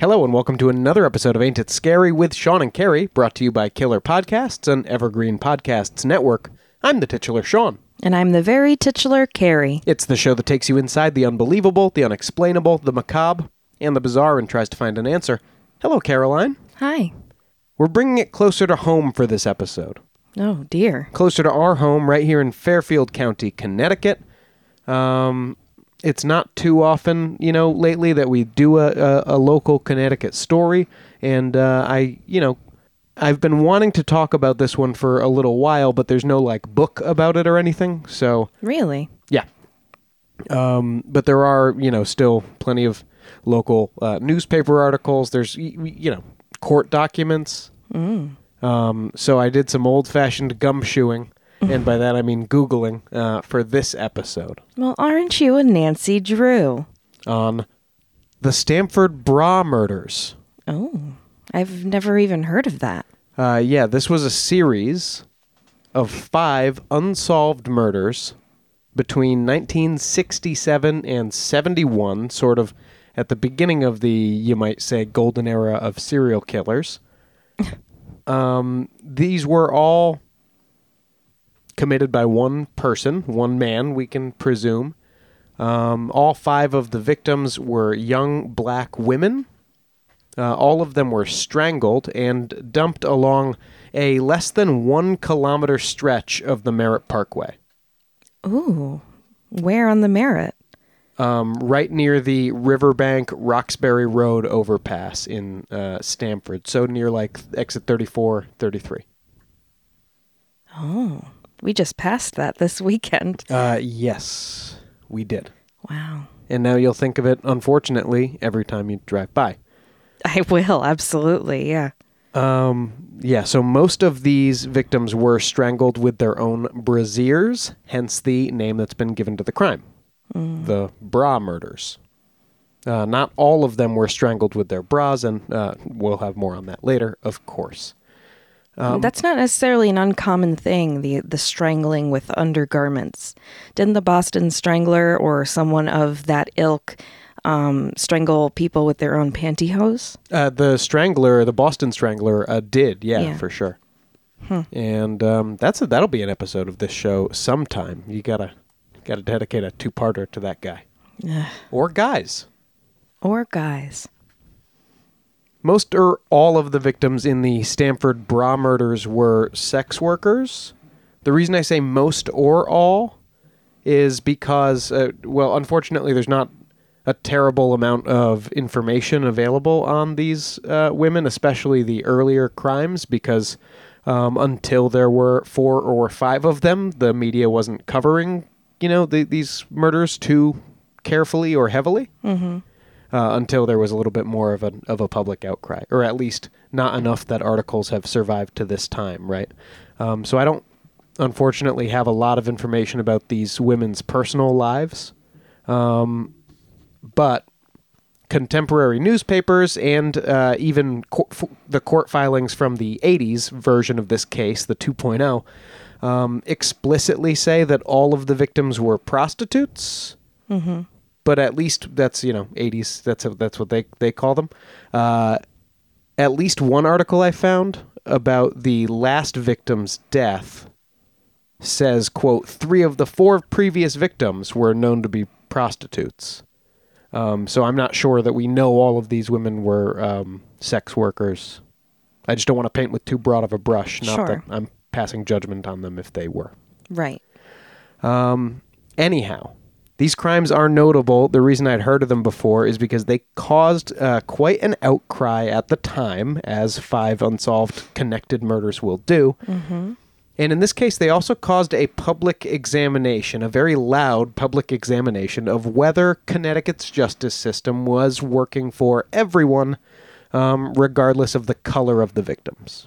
Hello and welcome to another episode of Ain't It Scary with Sean and Carrie, brought to you by Killer Podcasts and Evergreen Podcasts Network. I'm the titular Sean. And I'm the very titular Carrie. It's the show that takes you inside the unbelievable, the unexplainable, the macabre, and the bizarre and tries to find an answer. Hello, Caroline. Hi. We're bringing it closer to home for this episode. Oh, dear. Closer to our home, right here in Fairfield County, Connecticut. Um, it's not too often, you know, lately that we do a, a, a local Connecticut story. And uh, I, you know, I've been wanting to talk about this one for a little while, but there's no like book about it or anything. So, Really? yeah. Um, but there are, you know, still plenty of local uh, newspaper articles. There's, you know, court documents. Um, so I did some old fashioned gumshoeing. And by that I mean Googling uh, for this episode Well, aren't you a Nancy Drew? on the Stamford Bra murders. Oh, I've never even heard of that. Uh, yeah, this was a series of five unsolved murders between 1967 and 71, sort of at the beginning of the, you might say, golden era of serial killers. um, these were all committed by one person, one man, we can presume. Um, all five of the victims were young black women. Uh, all of them were strangled and dumped along a less than one kilometer stretch of the Merritt Parkway, Ooh, where on the Merritt? um, right near the Riverbank Roxbury Road overpass in uh, Stamford. So near like exit 34, 33. Oh, we just passed that this weekend. Uh, yes, we did. Wow. And now you'll think of it, unfortunately, every time you drive by. I will, absolutely, yeah. Um, yeah, so most of these victims were strangled with their own brassiers, hence the name that's been given to the crime the bra murders. Uh, not all of them were strangled with their bras, and uh, we'll have more on that later, of course. That's not necessarily an uncommon thing, the the strangling with undergarments. Didn't the Boston Strangler or someone of that ilk um, strangle people with their own pantyhose? Uh, the Strangler, the Boston Strangler, uh, did, yeah, Yeah. for sure. And um, that's a, that'll be an episode of this show sometime. You gotta gotta dedicate a two parter to that guy or guys. Or guys? Most or all of the victims in the Stamford bra murders were sex workers. The reason I say most or all is because, uh, well, unfortunately, there's not a terrible amount of information available on these uh, women, especially the earlier crimes, because um, until there were four or five of them, the media wasn't covering, you know, the, these murders too carefully or heavily uh, until there was a little bit more of a of a public outcry, or at least not enough that articles have survived to this time, right? Um, so I don't, unfortunately, have a lot of information about these women's personal lives, um, but contemporary newspapers and uh, even co- f- the court filings from the 80s version of this case, the 2.0, um, explicitly say that all of the victims were prostitutes but at least that's you know 80s that's that's what they they call them uh, at least one article i found about the last victim's death says quote three of the four previous victims were known to be prostitutes um, so i'm not sure that we know all of these women were um, sex workers i just don't want to paint with too broad of a brush not Sure. that i'm passing judgment on them if they were Right. um, anyhow, These crimes are notable. The reason I'd heard of them before is because they caused uh, quite an outcry at the time, as five unsolved connected murders will do. And in this case, they also caused a public examination, a very loud public examination of whether Connecticut's justice system was working for everyone, um, regardless of the color of the victims.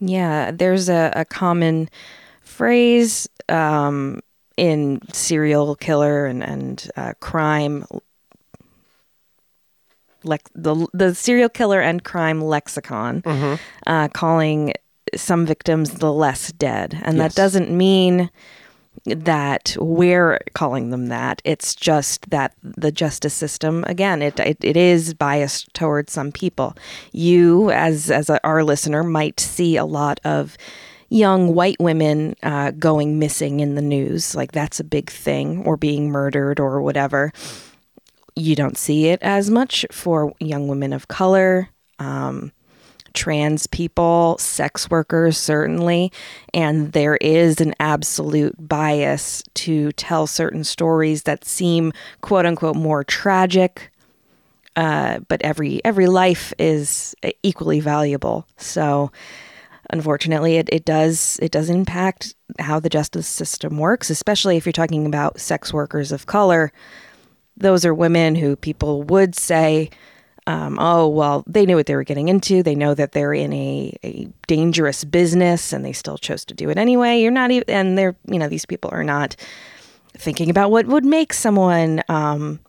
Yeah, there's a, a common phrase um, in serial killer and and uh, crime. Lex- the the serial killer and crime lexicon, uh, calling some victims the less dead, and Yes. that doesn't mean that we're calling them that. It's just that the justice system, again, it it, it is biased towards some people. You, as as a, our listener, might see a lot of young white women uh, going missing in the news, like that's a big thing, or being murdered or whatever. You don't see it as much for young women of color. Um, trans people, sex workers, certainly. And there is an absolute bias to tell certain stories that seem quote unquote more tragic. Uh, but every every life is equally valuable. So unfortunately it, it does it does impact how the justice system works, especially if you're talking about sex workers of color. Those are women who people would say um, oh, well, they knew what they were getting into. They know that they're in a, a dangerous business and they still chose to do it anyway. You're not even, and they're, you know, these people are not thinking about what would make someone um,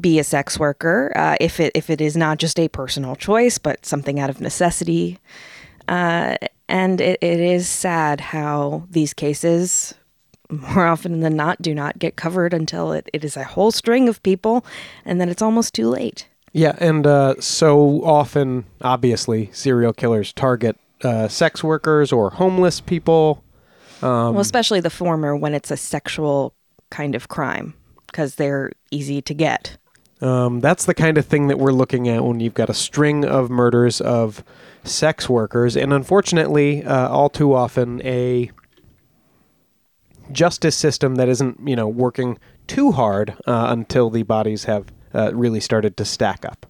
be a sex worker uh, if it if it is not just a personal choice, but something out of necessity. Uh, and it, it is sad how these cases more often than not do not get covered until it, it is a whole string of people and then it's almost too late. Yeah, and uh, so often, obviously, serial killers target uh, sex workers or homeless people. Um, well, especially the former when it's a sexual kind of crime because they're easy to get. Um, that's the kind of thing that we're looking at when you've got a string of murders of sex workers, and unfortunately, uh, all too often, a justice system that isn't, you know, working too hard uh, until the bodies have uh, really started to stack up.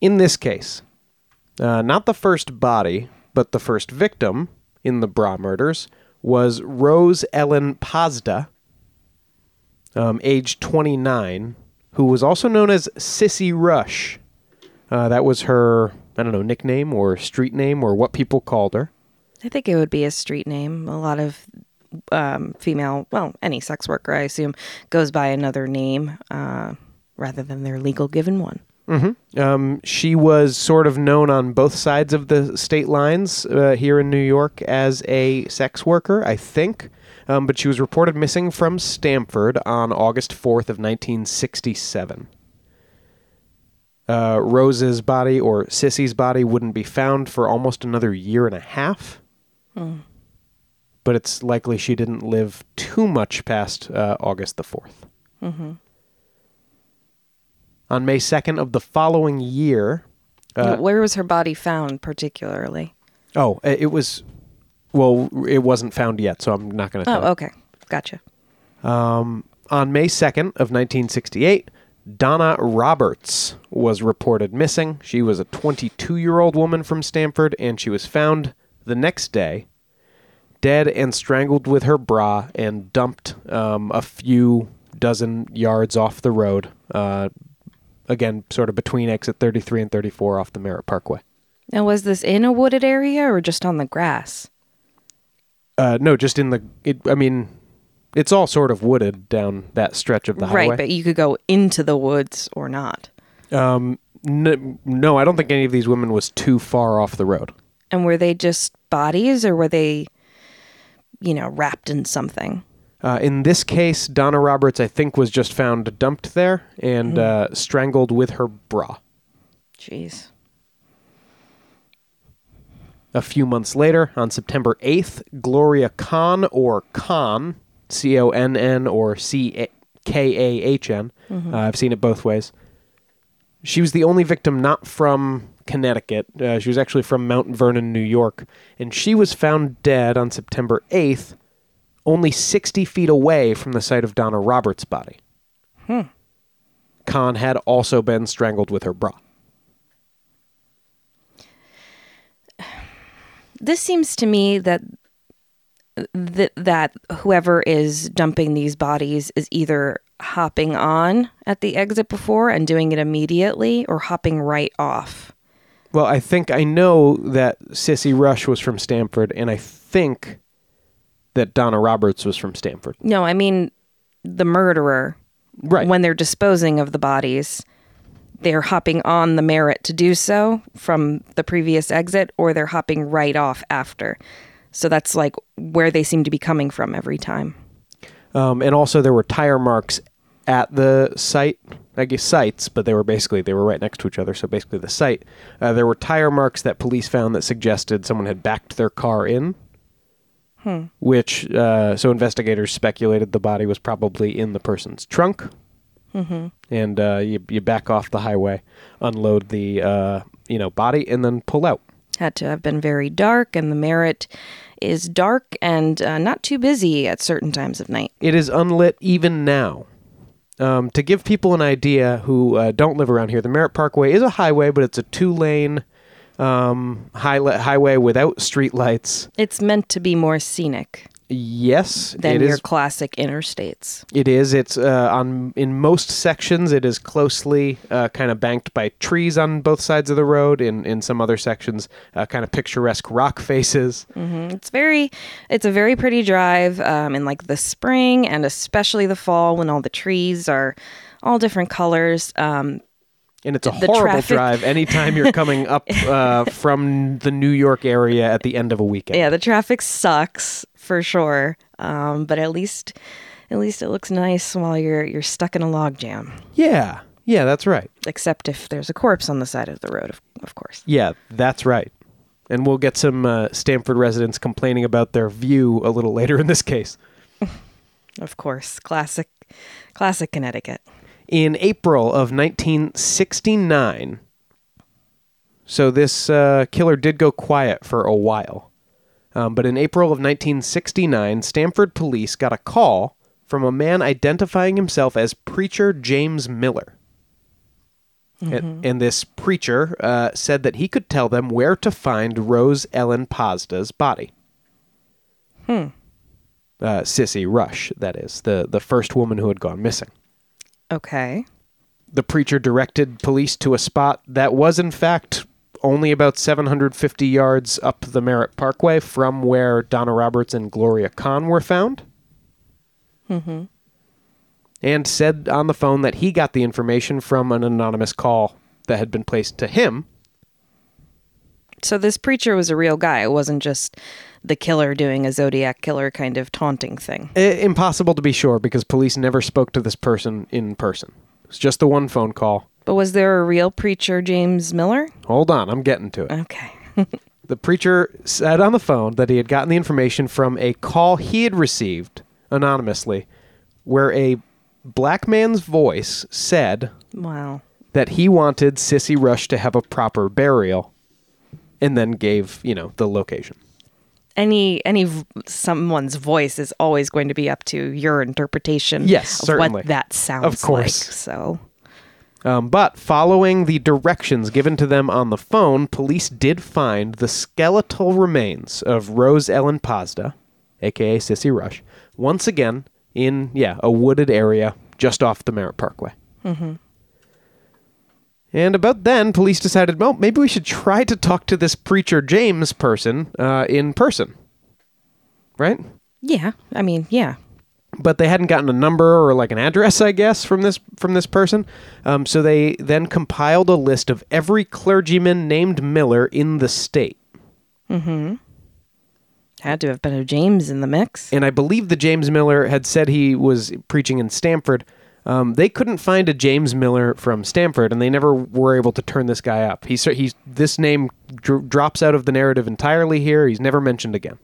In this case, uh, not the first body, but the first victim in the Bra murders was Rose Ellen Pazda, um, age 29, who was also known as Sissy Rush. Uh, that was her, I don't know, nickname or street name or what people called her. I think it would be a street name. A lot of um, female, well, any sex worker, I assume, goes by another name uh, rather than their legal given one. Um, she was sort of known on both sides of the state lines uh, here in New York as a sex worker, I think. Um, but she was reported missing from Stamford on August 4th of 1967. Uh, Rose's body or Sissy's body wouldn't be found for almost another year and a half. But it's likely she didn't live too much past uh, August the 4th. On May 2nd of the following year, uh, Where was her body found, particularly? Oh, it was. Well, it wasn't found yet, so I'm not going to tell. Oh, okay. Gotcha. On May 2nd of 1968, Donna Roberts was reported missing. She was a 22-year-old woman from Stamford, and she was found the next day, dead and strangled with her bra, and dumped um, a few dozen yards off the road. Uh, again, sort of between exit 33 and 34 off the Merritt Parkway. Now, was this in a wooded area or just on the grass? Uh, no, just in the. It, I mean, it's all sort of wooded down that stretch of the highway. right, but you could go into the woods or not. Um, n- no, I don't think any of these women was too far off the road. And were they just bodies or were they, you know, wrapped in something? Uh, in this case, Donna Roberts, I think, was just found dumped there and uh, strangled with her bra. Jeez. A few months later, on September 8th, Gloria Kahn, or Kahn, C O N N or C K A H N, uh, I've seen it both ways. She was the only victim not from Connecticut. Uh, she was actually from Mount Vernon, New York. And she was found dead on September 8th only 60 feet away from the site of Donna Roberts' body. Hmm. Kahn had also been strangled with her bra. This seems to me that th- that whoever is dumping these bodies is either hopping on at the exit before and doing it immediately or hopping right off. Well, I think I know that Sissy Rush was from Stamford, and I think that Donna Roberts was from Stamford. No, I mean the murderer Right. when they're disposing of the bodies, they're hopping on the Merritt to do so from the previous exit, or they're hopping right off after. So that's like where they seem to be coming from every time. Um, and also, there were tire marks at the site. I guess sites, but they were basically they were right next to each other. So basically, the site. Uh, there were tire marks that police found that suggested someone had backed their car in. Which uh, so investigators speculated the body was probably in the person's trunk. Mm-hmm. And uh, you you back off the highway, unload the uh, you know body, and then pull out. Had to have been very dark, and the Merritt is dark and uh, not too busy at certain times of night. It is unlit even now. Um, to give people an idea who uh, don't live around here, the Merritt Parkway is a highway, but it's a two-lane um, high highway without streetlights. It's meant to be more scenic Yes, than your is. classic interstates. It is. It's uh, on in most sections. It is closely uh, kind of banked by trees on both sides of the road. In in some other sections, uh, kind of picturesque rock faces. It's very, it's a very pretty drive um, in like the spring and especially the fall when all the trees are all different colors. Um, And it's a horrible traffic- drive anytime you're coming up uh, from the New York area at the end of a weekend. yeah, the traffic sucks for sure, um, but at least, at least it looks nice while you're you're stuck in a log jam. Yeah, yeah, that's right. Except if there's a corpse on the side of the road, of, of course. Yeah, that's right. And we'll get some uh, Stamford residents complaining about their view a little later in this case. Of course, classic, classic Connecticut. In April of 1969, so this uh, killer did go quiet for a while. Um, but in April of 1969, Stamford police got a call from a man identifying himself as Preacher James Miller. And, and this preacher uh, said that he could tell them where to find Rose Ellen Pazda's body. Hmm. Uh, Sissy Rush, that is, the, the first woman who had gone missing. Okay. The preacher directed police to a spot that was, in fact, only about 750 yards up the Merritt Parkway from where Donna Roberts and Gloria Kahn were found. Mm-hmm. And said on the phone that he got the information from an anonymous call that had been placed to him. So this preacher was a real guy. It wasn't just the killer doing a Zodiac killer kind of taunting thing. I- impossible to be sure because police never spoke to this person in person. It's just the one phone call. But was there a real preacher, James Miller? Hold on, I'm getting to it. Okay. The preacher said on the phone that he had gotten the information from a call he had received anonymously, where a black man's voice said Wow. that he wanted Sissy Rush to have a proper burial, and then gave you know the location. Any any v- someone's voice is always going to be up to your interpretation. Yes, of certainly. what that sounds of course. like. So Um, but following the directions given to them on the phone, police did find the skeletal remains of Rose Ellen Pazda, aka Sissy Rush, once again in yeah a wooded area just off the Merritt Parkway. Mm-hmm. And about then, police decided, well, maybe we should try to talk to this preacher James person uh, in person, right? yeah, I mean, yeah. but they hadn't gotten a number or like an address, I guess, from this from this person. Um, so they then compiled a list of every clergyman named Miller in the state, Mm-hmm. Had to have been a James in the mix. and I believe the James Miller had said he was preaching in Stamford. Um, they couldn't find a James Miller from Stamford, and they never were able to turn this guy up. He's he's this name dr- drops out of the narrative entirely here. He's never mentioned again.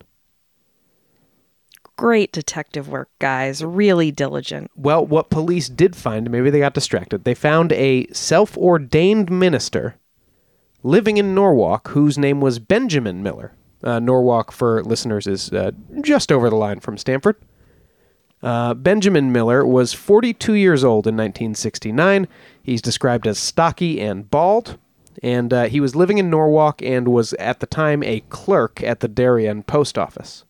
Great detective work, guys. Really diligent. Well, what police did find, maybe they got distracted, they found a self ordained minister living in Norwalk whose name was Benjamin Miller. Uh, Norwalk, for listeners, is uh, just over the line from Stamford. Uh, Benjamin Miller was 42 years old in 1969. He's described as stocky and bald, and uh, he was living in Norwalk and was at the time a clerk at the Darien post office,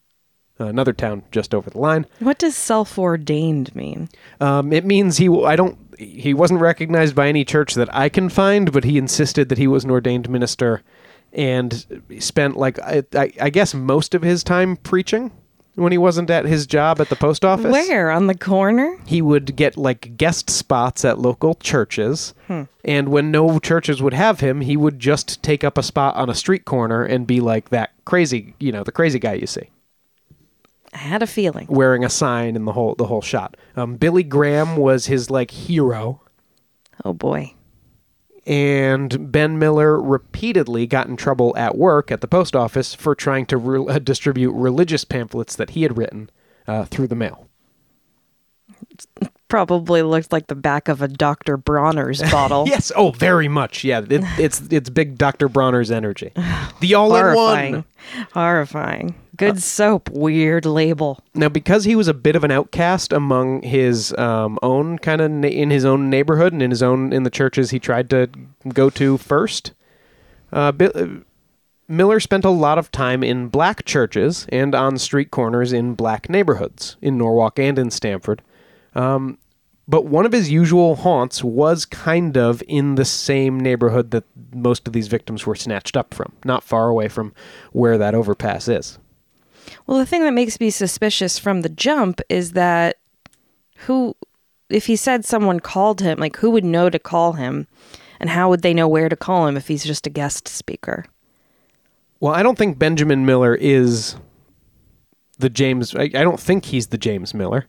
uh, another town just over the line. What does self-ordained mean? Um, it means he I don't he wasn't recognized by any church that I can find, but he insisted that he was an ordained minister, and spent like I, I, I guess most of his time preaching when he wasn't at his job at the post office. Where on the corner? He would get like guest spots at local churches, and when no churches would have him, he would just take up a spot on a street corner and be like that crazy, you know, the crazy guy you see I had a feeling. wearing a sign in the whole the whole shot. Um, Billy Graham was his like hero, Oh boy. And Ben Miller repeatedly got in trouble at work at the post office for trying to re- uh, distribute religious pamphlets that he had written uh, through the mail. Probably looked like the back of a Dr. Bronner's bottle. Yes, oh, very much. Yeah, it, it's it's big Dr. Bronner's energy, the all-in-one. Horrifying. Horrifying. Good soap. Weird label. Now, because he was a bit of an outcast among his um, own kind of na- in his own neighborhood and in his own in the churches he tried to go to first, uh, uh, Miller spent a lot of time in black churches and on street corners in black neighborhoods in Norwalk and in Stamford. Um, but one of his usual haunts was kind of in the same neighborhood that most of these victims were snatched up from, not far away from where that overpass is. Well, the thing that makes me suspicious from the jump is that who, if he said someone called him, like who would know to call him, and how would they know where to call him if he's just a guest speaker? Well, I don't think Benjamin Miller is the James. I, I don't think he's the James Miller.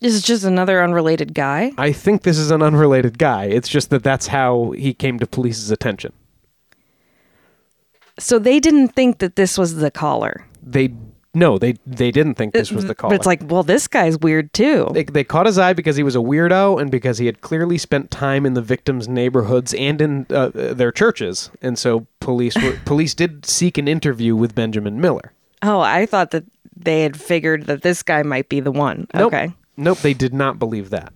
This is just another unrelated guy. I think this is an unrelated guy. It's just that that's how he came to police's attention. So they didn't think that this was the caller. They no, they they didn't think this was the caller. But it's like, well, this guy's weird too. they, they caught his eye because he was a weirdo and because he had clearly spent time in the victims' neighborhoods and in uh, their churches, and so police were, police did seek an interview with Benjamin Miller. oh, I thought that they had figured that this guy might be the one. Nope. Okay. Nope, they did not believe that.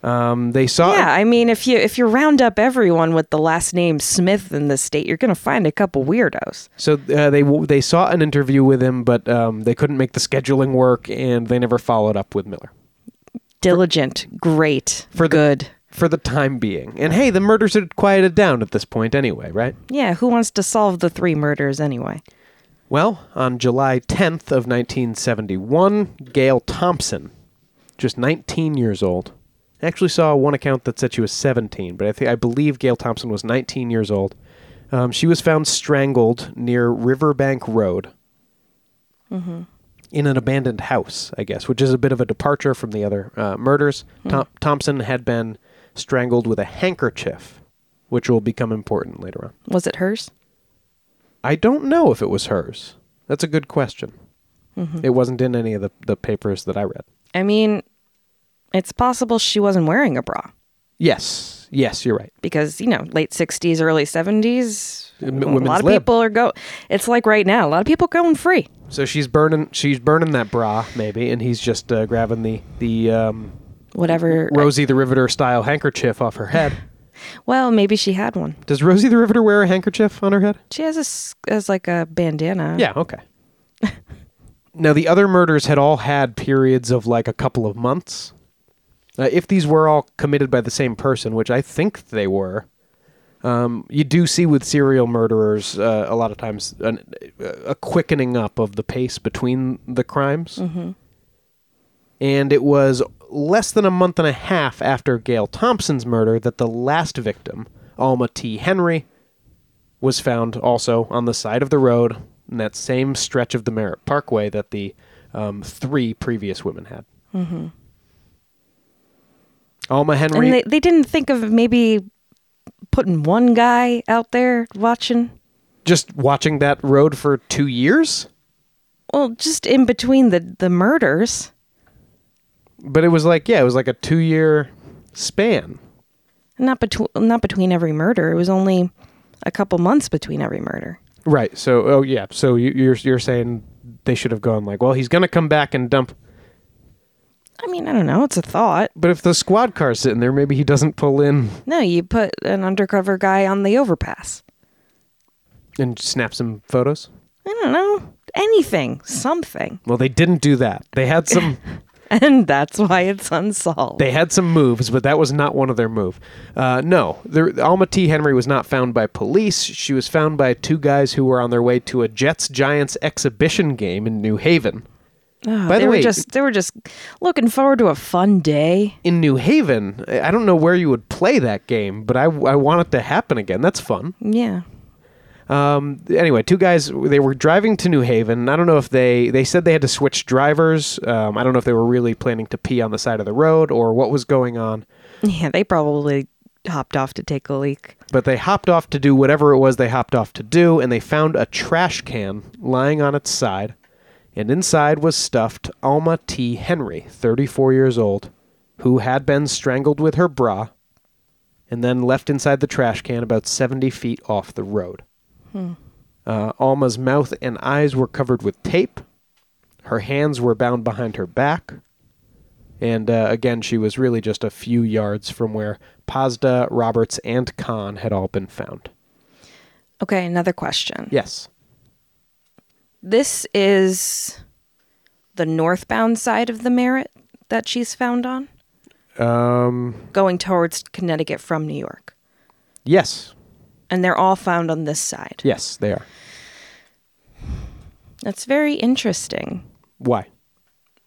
Um, they saw Yeah, I mean, if you if you round up everyone with the last name Smith in the state, you're going to find a couple weirdos. So uh, they they saw an interview with him, but um, they couldn't make the scheduling work, and they never followed up with Miller Diligent, great, For the- good. for the time being. And hey, the murders had quieted down at this point anyway, right? Yeah, who wants to solve the three murders anyway? Well, on July 10th of 1971, Gail Thompson, just 19 years old, I actually saw one account that said she was 17, but I think I believe Gail Thompson was 19 years old. Um, she was found strangled near Riverbank Road in an abandoned house, I guess, which is a bit of a departure from the other uh, murders. Thom- Thompson had been strangled with a handkerchief, which will become important later on. Was it hers? I don't know if it was hers. That's a good question. It wasn't in any of the, the papers that I read. I mean, it's possible she wasn't wearing a bra Yes, yes, you're right. because, you know, late 60s, early 70s, M- a lot of lib. people are go It's like right now, a lot of people going free. So she's burning she's burning that bra maybe, and he's just uh, grabbing the the um, Whatever. Rosie the Riveter style handkerchief off her head. Well, maybe she had one. Does Rosie the Riveter wear a handkerchief on her head? She has a s- as like a bandana. Yeah, okay. now the other murders had all had periods of like a couple of months. Uh, if these were all committed by the same person, which I think they were, um, you do see with serial murderers uh, a lot of times an, a quickening up of the pace between the crimes. And it was less than a month and a half after Gail Thompson's murder that the last victim, Alma T. Henry, was found also on the side of the road in that same stretch of the Merritt Parkway that the um, three previous women had. Mm-hmm. Alma Henry. And they, they didn't think of maybe putting one guy out there watching. just watching that road for two years, Well, just in between the, the murders. But it was like yeah, it was like a two-year span. Not between not between every murder. It was only a couple months between every murder. Right. So oh yeah. So you, you're you're saying they should have gone like, well, he's gonna come back and dump I mean, I don't know. It's a thought. But if the squad car's sitting there, maybe he doesn't pull in No, you put an undercover guy on the overpass. and snap some photos. I don't know. Anything. Something. Well, they didn't do that. They had some And that's why it's unsolved. they had some moves, but that was not one of their move. Uh, no, there, Alma T. Henry was not found by police. She was found by two guys who were on their way to a Jets Giants exhibition game in New Haven. Oh, By they the were way- just they were just looking forward to a fun day. In New Haven, I I don't know where you would play that game, but I, I want it to happen again. That's fun. Yeah. Um, anyway, two guys they were driving to New Haven. I don't know if they they said they had to switch drivers. Um, I don't know if they were really planning to pee on the side of the road or what was going on. Yeah, they probably hopped off to take a leak. But they hopped off to do whatever it was they hopped off to do, and they found a trash can lying on its side, and inside was stuffed Alma T. Henry, 34 years old, who had been strangled with her bra, and then left inside the trash can about 70 feet off the road. Uh, Alma's mouth and eyes were covered with tape. Her hands were bound behind her back. And uh, again, she was really just a few yards from where Pazda, Roberts, and Kahn had all been found. Okay, another question. Yes. This is the northbound side of the Merritt that she's found on, Um, going towards Connecticut from New York. yes. And they're all found on this side. Yes, they are. That's very interesting Why?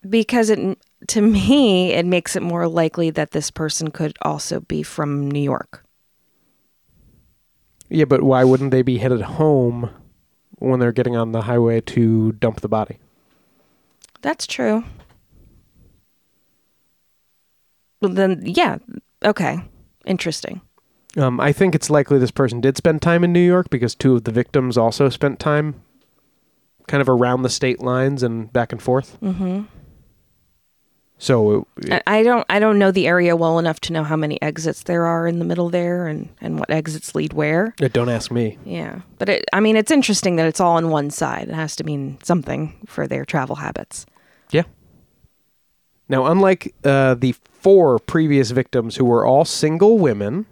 because it to me it makes it more likely that this person could also be from New York. Yeah, but why wouldn't they be headed home when they're getting on the highway to dump the body? That's true. Well, then, yeah. Okay. Interesting. Um, I think it's likely this person did spend time in New York because two of the victims also spent time kind of around the state lines and back and forth. Mm-hmm. So, it, I I don't. I don't know the area well enough to know how many exits there are in the middle there, and and what exits lead where. it- don't ask me. Yeah, but it, I mean, it's interesting that it's all on one side. It has to mean something for their travel habits. Yeah. Now, unlike uh, the four previous victims who were all single women,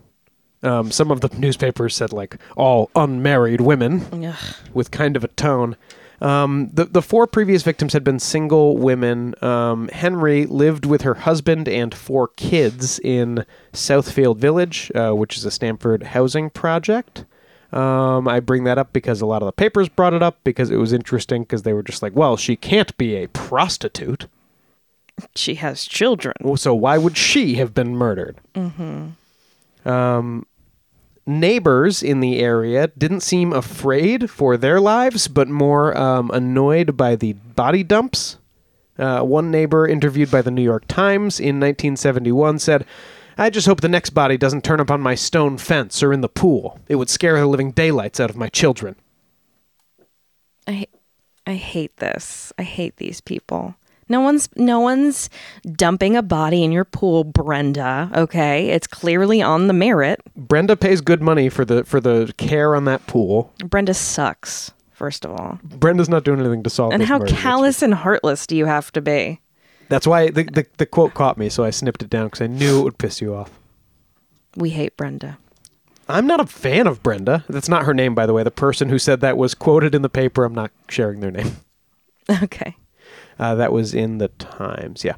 um, some of the newspapers said like all unmarried women Ugh. with kind of a tone. Um, the the four previous victims had been single women. Um, Henry lived with her husband and four kids in Southfield Village, uh, which is a Stamford housing project. Um, I bring that up because a lot of the papers brought it up because it was interesting because they were just like, well, she can't be a prostitute. She has children. Well, So why would she have been murdered? Mm-hmm. Um, neighbors in the area didn't seem afraid for their lives, but more um, annoyed by the body dumps. Uh, one neighbor interviewed by the New York Times in 1971 said, I just hope the next body doesn't turn up on my stone fence or in the pool. It would scare the living daylights out of my children. I I hate this. I hate these people. No one's no one's dumping a body in your pool, Brenda. Okay, it's clearly on the Merritt. Brenda pays good money for the for the care on that pool. Brenda sucks. First of all, Brenda's not doing anything to solve and how murder. Callous and heartless do you have to be? That's why the, the, the quote caught me, so I snipped it down because I knew it would piss you off. We hate Brenda. I'm not a fan of Brenda. That's not her name, by the way. The person who said that was quoted in the paper. I'm not sharing their name. Okay. Uh, that was in the Times, yeah.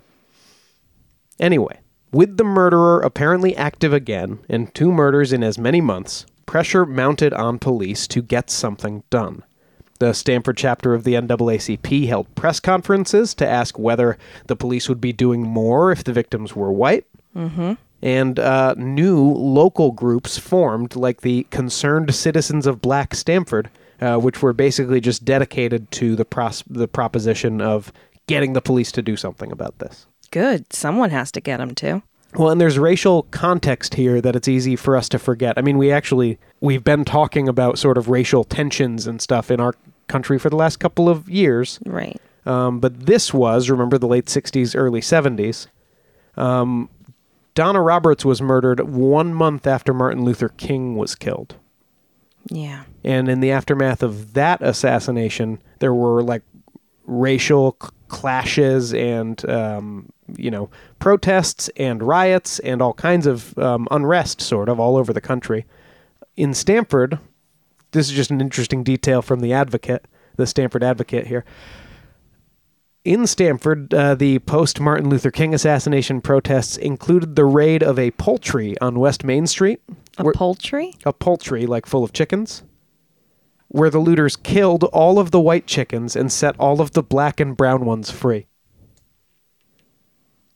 Anyway, with the murderer apparently active again and two murders in as many months, pressure mounted on police to get something done. The Stamford chapter of the NAACP held press conferences to ask whether the police would be doing more if the victims were white. Mm-hmm. And uh, new local groups formed, like the Concerned Citizens of Black Stamford, uh, which were basically just dedicated to the pros- the proposition of getting the police to do something about this. Good. Someone has to get them to. Well, and there's racial context here that it's easy for us to forget. I mean, we actually we've been talking about sort of racial tensions and stuff in our country for the last couple of years. Right. Um, but this was, remember, the late 60s, early 70s. Um, Donna Roberts was murdered one month after Martin Luther King was killed. Yeah. And in the aftermath of that assassination, there were like racial clashes and um, you know protests and riots and all kinds of um, unrest, sort of all over the country. In Stamford, this is just an interesting detail from the Advocate, the Stamford Advocate here. In Stamford, uh, the post Martin Luther King assassination protests included the raid of a poultry on West Main Street. A where- poultry? a poultry like full of chickens where the looters killed all of the white chickens and set all of the black and brown ones free.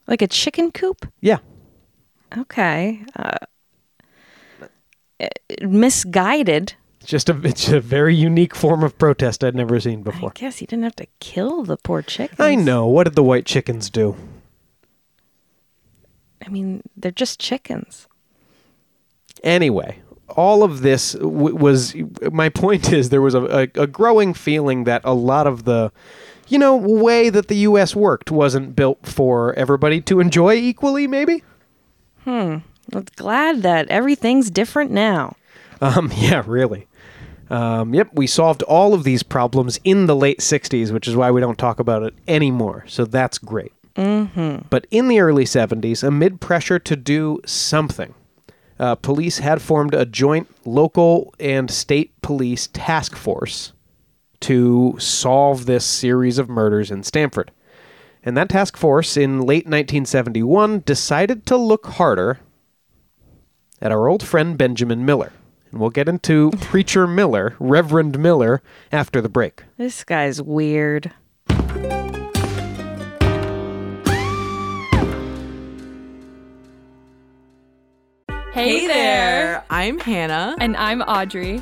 Like a chicken coop? Yeah. Okay. Uh, misguided. It's just a it's a very unique form of protest I'd never seen before. I guess you didn't have to kill the poor chickens. I know. What did the white chickens do? I mean, they're just chickens. Anyway, all of this w- was my point is there was a, a, a growing feeling that a lot of the you know way that the US worked wasn't built for everybody to enjoy equally maybe. Hmm I'm glad that everything's different now. Um, yeah, really. Um, yep, we solved all of these problems in the late 60s, which is why we don't talk about it anymore. So that's great. Mm-hmm. But in the early 70s, amid pressure to do something, uh, police had formed a joint local and state police task force to solve this series of murders in Stamford. And that task force in late 1971 decided to look harder at our old friend Benjamin Miller. And we'll get into Preacher Miller, Reverend Miller, after the break. This guy's weird. Hey, there. I'm Hannah. And I'm Audrey,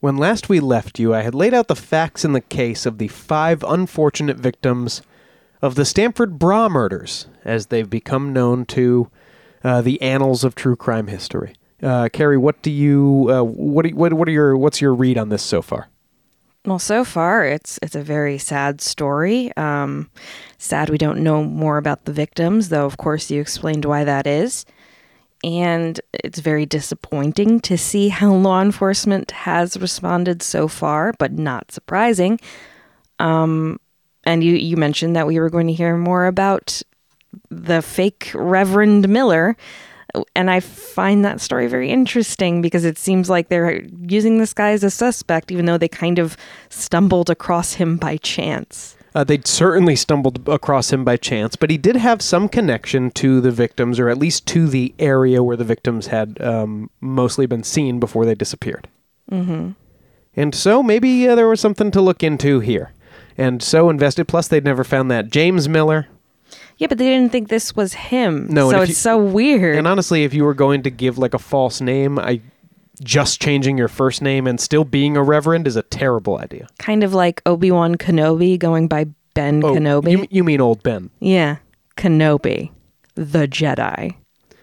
When last we left you, I had laid out the facts in the case of the five unfortunate victims of the Stamford Bra murders, as they've become known to uh, the annals of true crime history. Uh, Carrie, what do you, uh, what, do what, what are your, what's your read on this so far? Well, so far it's it's a very sad story. Um, sad we don't know more about the victims, though. Of course, you explained why that is, and it's very disappointing to see how law enforcement has responded so far, but not surprising. Um, and you you mentioned that we were going to hear more about the fake Reverend Miller. And I find that story very interesting because it seems like they're using this guy as a suspect, even though they kind of stumbled across him by chance. Uh, they'd certainly stumbled across him by chance, but he did have some connection to the victims, or at least to the area where the victims had um, mostly been seen before they disappeared. Mm-hmm. And so maybe uh, there was something to look into here. And so invested. Plus, they'd never found that James Miller. Yeah, but they didn't think this was him. No, so it's you- so weird. And honestly, if you were going to give like a false name, I just changing your first name and still being a reverend is a terrible idea. kind of like Obi Wan Kenobi going by Ben Oh, Kenobi. You, you mean old Ben? yeah, Kenobi, the Jedi.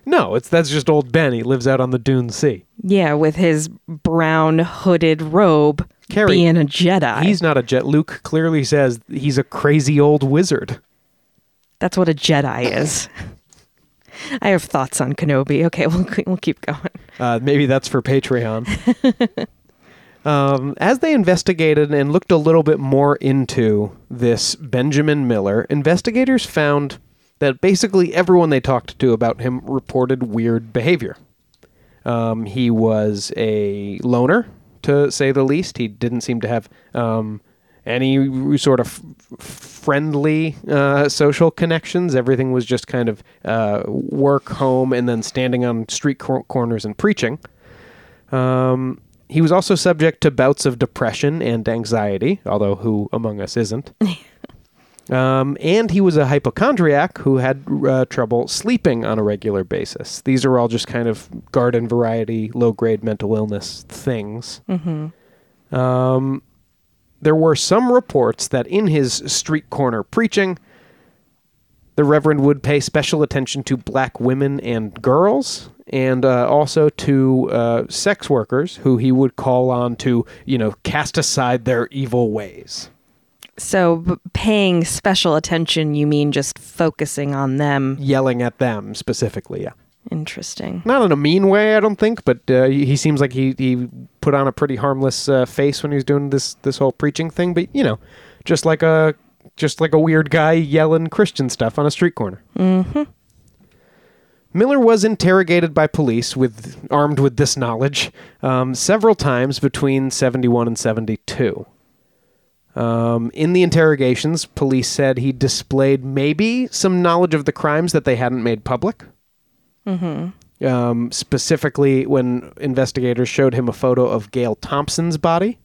No, it's that's just old Ben. He lives out on the Dune Sea. Yeah, with his brown hooded robe, Carrie, being a Jedi. He's not a jet. Luke clearly says he's a crazy old wizard. That's what a Jedi is. I have thoughts on Kenobi. Okay, we'll we'll keep going. Uh, maybe that's for Patreon. um, as they investigated and looked a little bit more into this Benjamin Miller, investigators found that basically everyone they talked to about him reported weird behavior. Um, he was a loner, to say the least. He didn't seem to have um, any sort of f- friendly uh, social connections. Everything was just kind of uh, work, home, and then standing on street cor- corners and preaching. Um, he was also subject to bouts of depression and anxiety, although who among us isn't? um, and he was a hypochondriac who had uh, trouble sleeping on a regular basis. These are all just kind of garden variety, low grade mental illness things. Um, there were some reports that in his street corner preaching, the Reverend would pay special attention to black women and girls, and uh, also to uh, sex workers who he would call on to, you know, cast aside their evil ways. So, b- paying special attention, you mean just focusing on them? Yelling at them specifically, yeah. Interesting. Not in a mean way, I don't think, but uh, he seems like he, he put on a pretty harmless uh, face when he was doing this this whole preaching thing. But you know, just like a just like a weird guy yelling Christian stuff on a street corner. Mm-hmm. Miller was interrogated by police with armed with this knowledge um, several times between seventy one and seventy two. Um, in the interrogations, police said he displayed maybe some knowledge of the crimes that they hadn't made public. Um, specifically, when investigators showed him a photo of Gail Thompson's body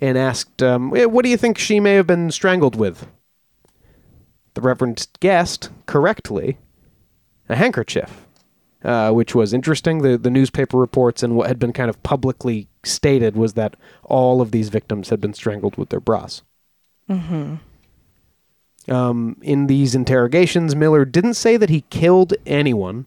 and asked, um, "Eh, What do you think she may have been strangled with? The Reverend guessed correctly a handkerchief, uh, which was interesting. The, the newspaper reports and what had been kind of publicly stated was that all of these victims had been strangled with their bras. Um, in these interrogations, Miller didn't say that he killed anyone.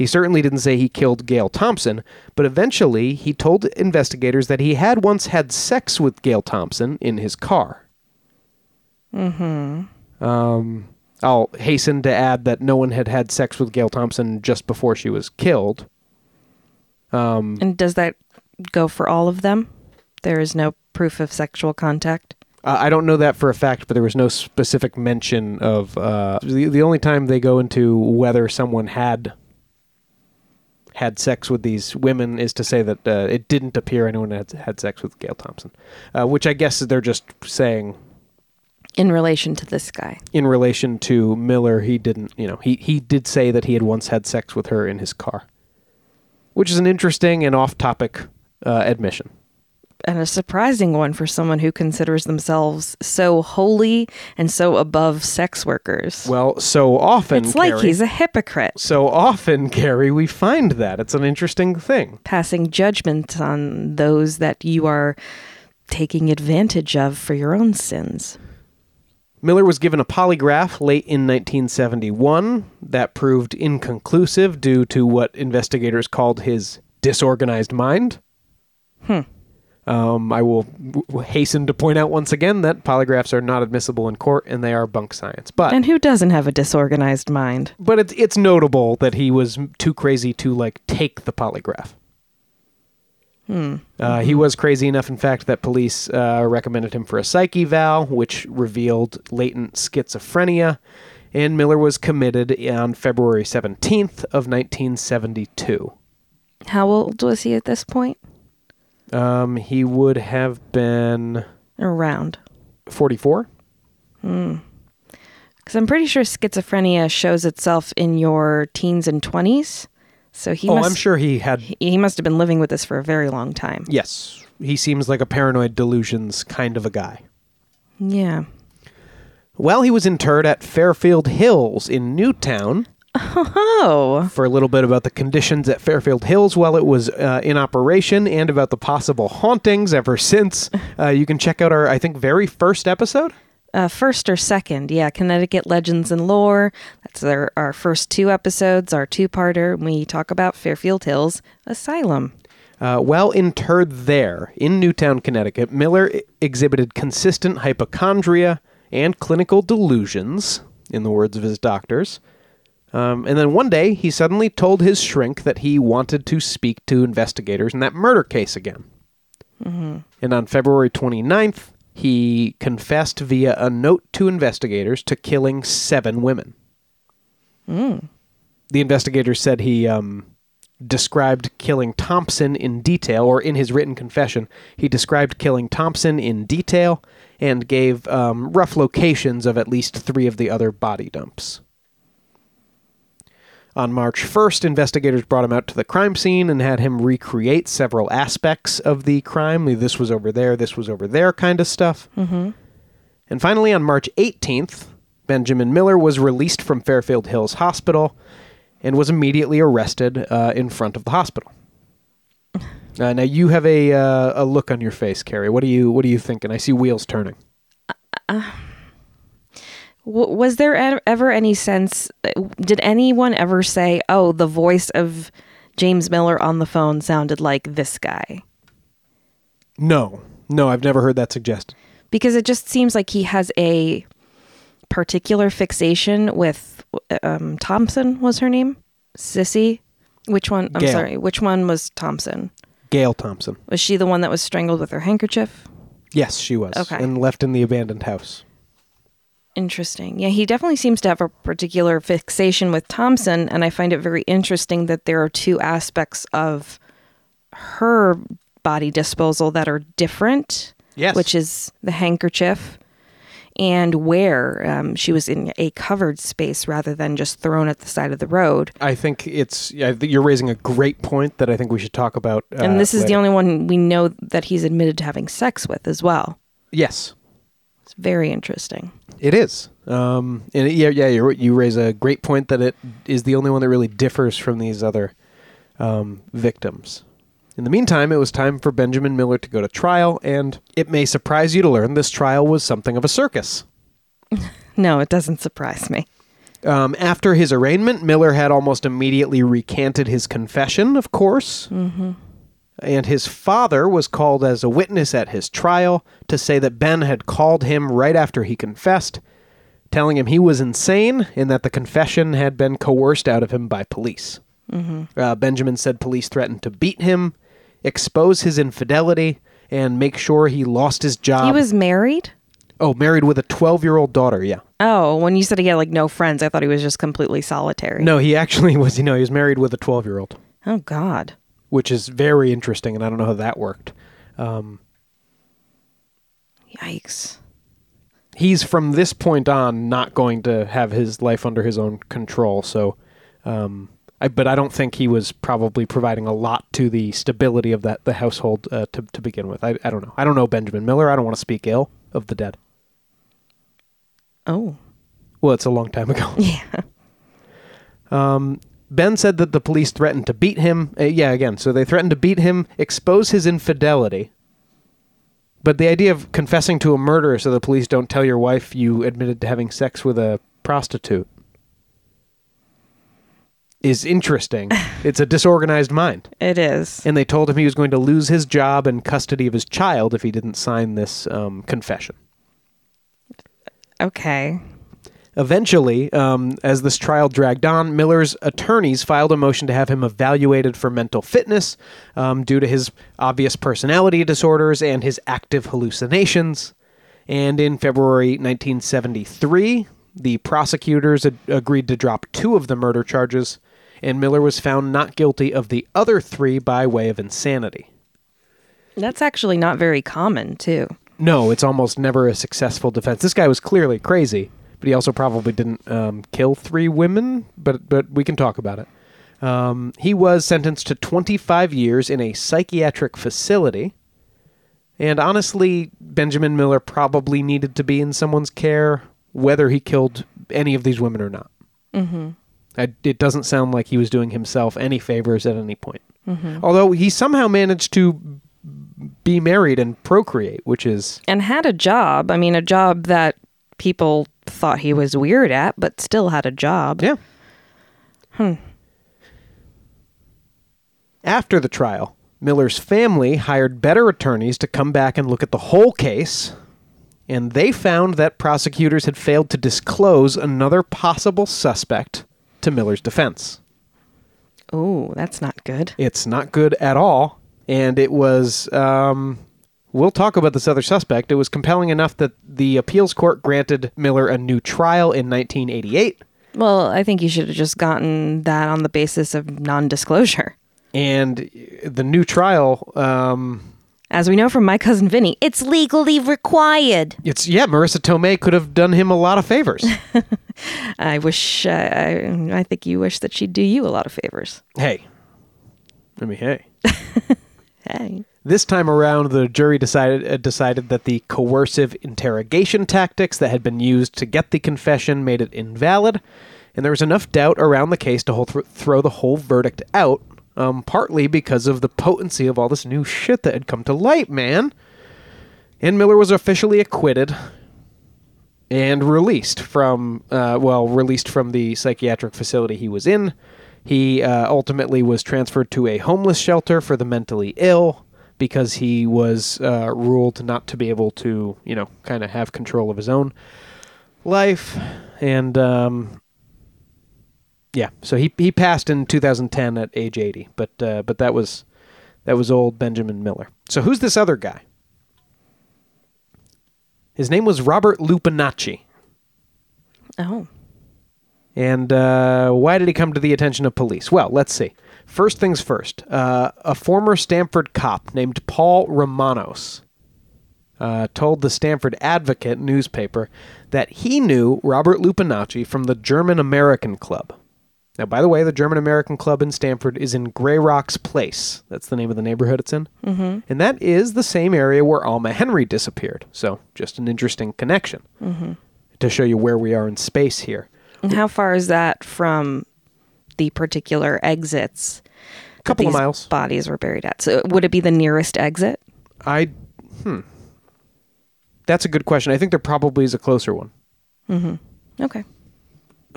He certainly didn't say he killed Gail Thompson, but eventually he told investigators that he had once had sex with Gail Thompson in his car. Mm-hmm. Um, I'll hasten to add that no one had had sex with Gail Thompson just before she was killed. Um, And does that go for all of them? There is no proof of sexual contact? Uh, I don't know that for a fact, but there was no specific mention of uh, the the only time they go into whether someone had had sex with these women is to say that uh, it didn't appear anyone had had sex with Gail Thompson, uh, which I guess they're just saying In relation to this guy. in relation to Miller. He didn't, you know, he he did say that he had once had sex with her in his car, which is an interesting and off topic uh, admission. And a surprising one for someone who considers themselves so holy and so above sex workers. Well, so often it's like Carrie- he's a hypocrite, so often, Gary, we find that it's an interesting thing. passing judgment on those that you are taking advantage of for your own sins. Miller was given a polygraph late in 1971 that proved inconclusive due to what investigators called his disorganized mind. Hmm. Um, I will w- hasten to point out once again that polygraphs are not admissible in court and they are bunk science. But And who doesn't have a disorganized mind? but it's it's notable that he was too crazy to like take the polygraph. Uh, he was crazy enough, in fact, that police uh, recommended him for a psych eval, which revealed latent schizophrenia, and Miller was committed on February 17th of 1972. How old was he at this point? Um, he would have been Around. 44. Because I'm pretty sure schizophrenia shows itself in your teens and 20s. So he oh, must I'm sure he had. he must have been living with this for a very long time. Yes, he seems like a paranoid delusions kind of a guy. Yeah. Well, he was interred at Fairfield Hills in Newtown. Oh, for a little bit about the conditions at Fairfield Hills while it was uh, in operation and about the possible hauntings ever since. Uh, you can check out our, I think, very first episode. uh, first or second? Yeah, Connecticut Legends and Lore. That's our, our first two episodes, our two-parter. We talk about Fairfield Hills Asylum. Uh, while interred there in Newtown, Connecticut, Miller i- exhibited consistent hypochondria and clinical delusions, in the words of his doctors. Um, and then one day, he suddenly told his shrink that he wanted to speak to investigators in that murder case again. And on February 29th, he confessed via a note to investigators to killing seven women. The investigators said he um, described killing Thompson in detail, or in his written confession, he described killing Thompson in detail and gave um, rough locations of at least three of the other body dumps. On March 1st, investigators brought him out to the crime scene and had him recreate several aspects of the crime. This was over there, this was over there kind of stuff. Mm-hmm. And finally, on March 18th, Benjamin Miller was released from Fairfield Hills Hospital and was immediately arrested uh, in front of the hospital. Uh, now you have a uh, a look on your face, Carrie. What are you What are you thinking? I see wheels turning. W- was there ever any sense? Did anyone ever say, "Oh, the voice of James Miller on the phone sounded like this guy"? No, no, I've never heard that suggested. Because it just seems like he has a particular fixation with um, Thompson. Was her name Sissy? Which one? I'm Gail. sorry. Which one was Thompson? Gail Thompson. Was she the one that was strangled with her handkerchief? Yes, she was. Okay. And left in the abandoned house. Interesting. Yeah, he definitely seems to have a particular fixation with Thompson, and I find it very interesting that there are two aspects of her body disposal that are different. Yes. Which is the handkerchief and where um, she was in a covered space rather than just thrown at the side of the road. I think it's. Think you're raising a great point that I think we should talk about. Uh, and this is the only one we know that he's admitted to having sex with as well. Yes, very interesting. it is. Um, and yeah, yeah, you you raise a great point that it is the only one that really differs from these other um, victims. In the meantime, it was time for Benjamin Miller to go to trial, and it may surprise you to learn this trial was something of a circus. No, it doesn't surprise me. Um, after his arraignment, Miller had almost immediately recanted his confession, of course. Mm-hmm. And his father was called as a witness at his trial to say that Ben had called him right after he confessed, telling him he was insane and that the confession had been coerced out of him by police. Uh, Benjamin said police threatened to beat him, expose his infidelity, and make sure he lost his job. he was married? oh married with a 12 year old daughter. Yeah. Oh, when you said he had like no friends, I thought he was just completely solitary. No, he actually was. You know, he was married with a 12 year old. Oh God. Which is very interesting, and I don't know how that worked. Um, Yikes. he's from this point on not going to have his life under his own control. So, um, I, but I don't think he was probably providing a lot to the stability of that the household uh, to to begin with. I, I don't know. I don't know Benjamin Miller. I don't want to speak ill of the dead. Oh. Well, it's a long time ago. Yeah. Um, Ben said that the police threatened to beat him. Uh, yeah, again, so they threatened to beat him, expose his infidelity. But the idea of confessing to a murder so the police don't tell your wife you admitted to having sex with a prostitute is interesting. it's a disorganized mind. It is. And they told him he was going to lose his job and custody of his child if he didn't sign this um, confession. Okay. Eventually, um, as this trial dragged on, Miller's attorneys filed a motion to have him evaluated for mental fitness um, due to his obvious personality disorders and his active hallucinations. And in February 1973, the prosecutors ad- agreed to drop two of the murder charges, and Miller was found not guilty of the other three by way of insanity. That's actually not very common, too. No, it's almost never a successful defense. This guy was clearly crazy, but he also probably didn't um, kill three women. But but we can talk about it. Um, he was sentenced to 25 years in a psychiatric facility, and honestly, Benjamin Miller probably needed to be in someone's care, whether he killed any of these women or not. Mm-hmm. it doesn't sound like he was doing himself any favors at any point. Although he somehow managed to be married and procreate, which is And had a job. I mean, a job that people thought he was weird at, but still had a job. yeah. Hmm. After the trial, Miller's family hired better attorneys to come back and look at the whole case, and they found that prosecutors had failed to disclose another possible suspect to Miller's defense. Oh, that's not good. It's not good at all, and it was. Um, we'll talk about this other suspect. It was compelling enough that the appeals court granted Miller a new trial in 1988. Well, I think you should have just gotten that on the basis of non disclosure. And the new trial, um, As we know from my cousin Vinny, it's legally required. it's yeah, Marisa Tomei could have done him a lot of favors. I wish, uh, I, I think you wish that she'd do you a lot of favors. hey, I mean, hey. Hey. This time around, the jury decided uh, decided that the coercive interrogation tactics that had been used to get the confession made it invalid, and there was enough doubt around the case to hold, throw the whole verdict out. Um, partly because of the potency of all this new shit that had come to light, man. And Miller was officially acquitted and released from, uh, well, released from the psychiatric facility he was in. He uh, ultimately was transferred to a homeless shelter for the mentally ill because he was uh, ruled not to be able to, you know, kind of have control of his own life. And um, yeah, so he he passed in 2010 at age 80, but uh, but that was that was old Benjamin Miller. So who's this other guy? His name was Robert Lupinacci. Oh. And uh, why did he come to the attention of police? Well, let's see. First things first. Uh, a former Stamford cop named Paul Romanos uh, told the Stamford Advocate newspaper that he knew Robert Lupinacci from the German American Club. Now, by the way, the German American Club in Stamford is in Grey Rocks Place. That's the name of the neighborhood it's in. Mm-hmm. And that is the same area where Alma Henry disappeared. So, just an interesting connection to show you where we are in space here. And how far is that from the particular exits? that Couple of miles. Bodies were buried at. So would it be the nearest exit? I hmm. That's a good question. I think there probably is a closer one. Mm-hmm. Okay.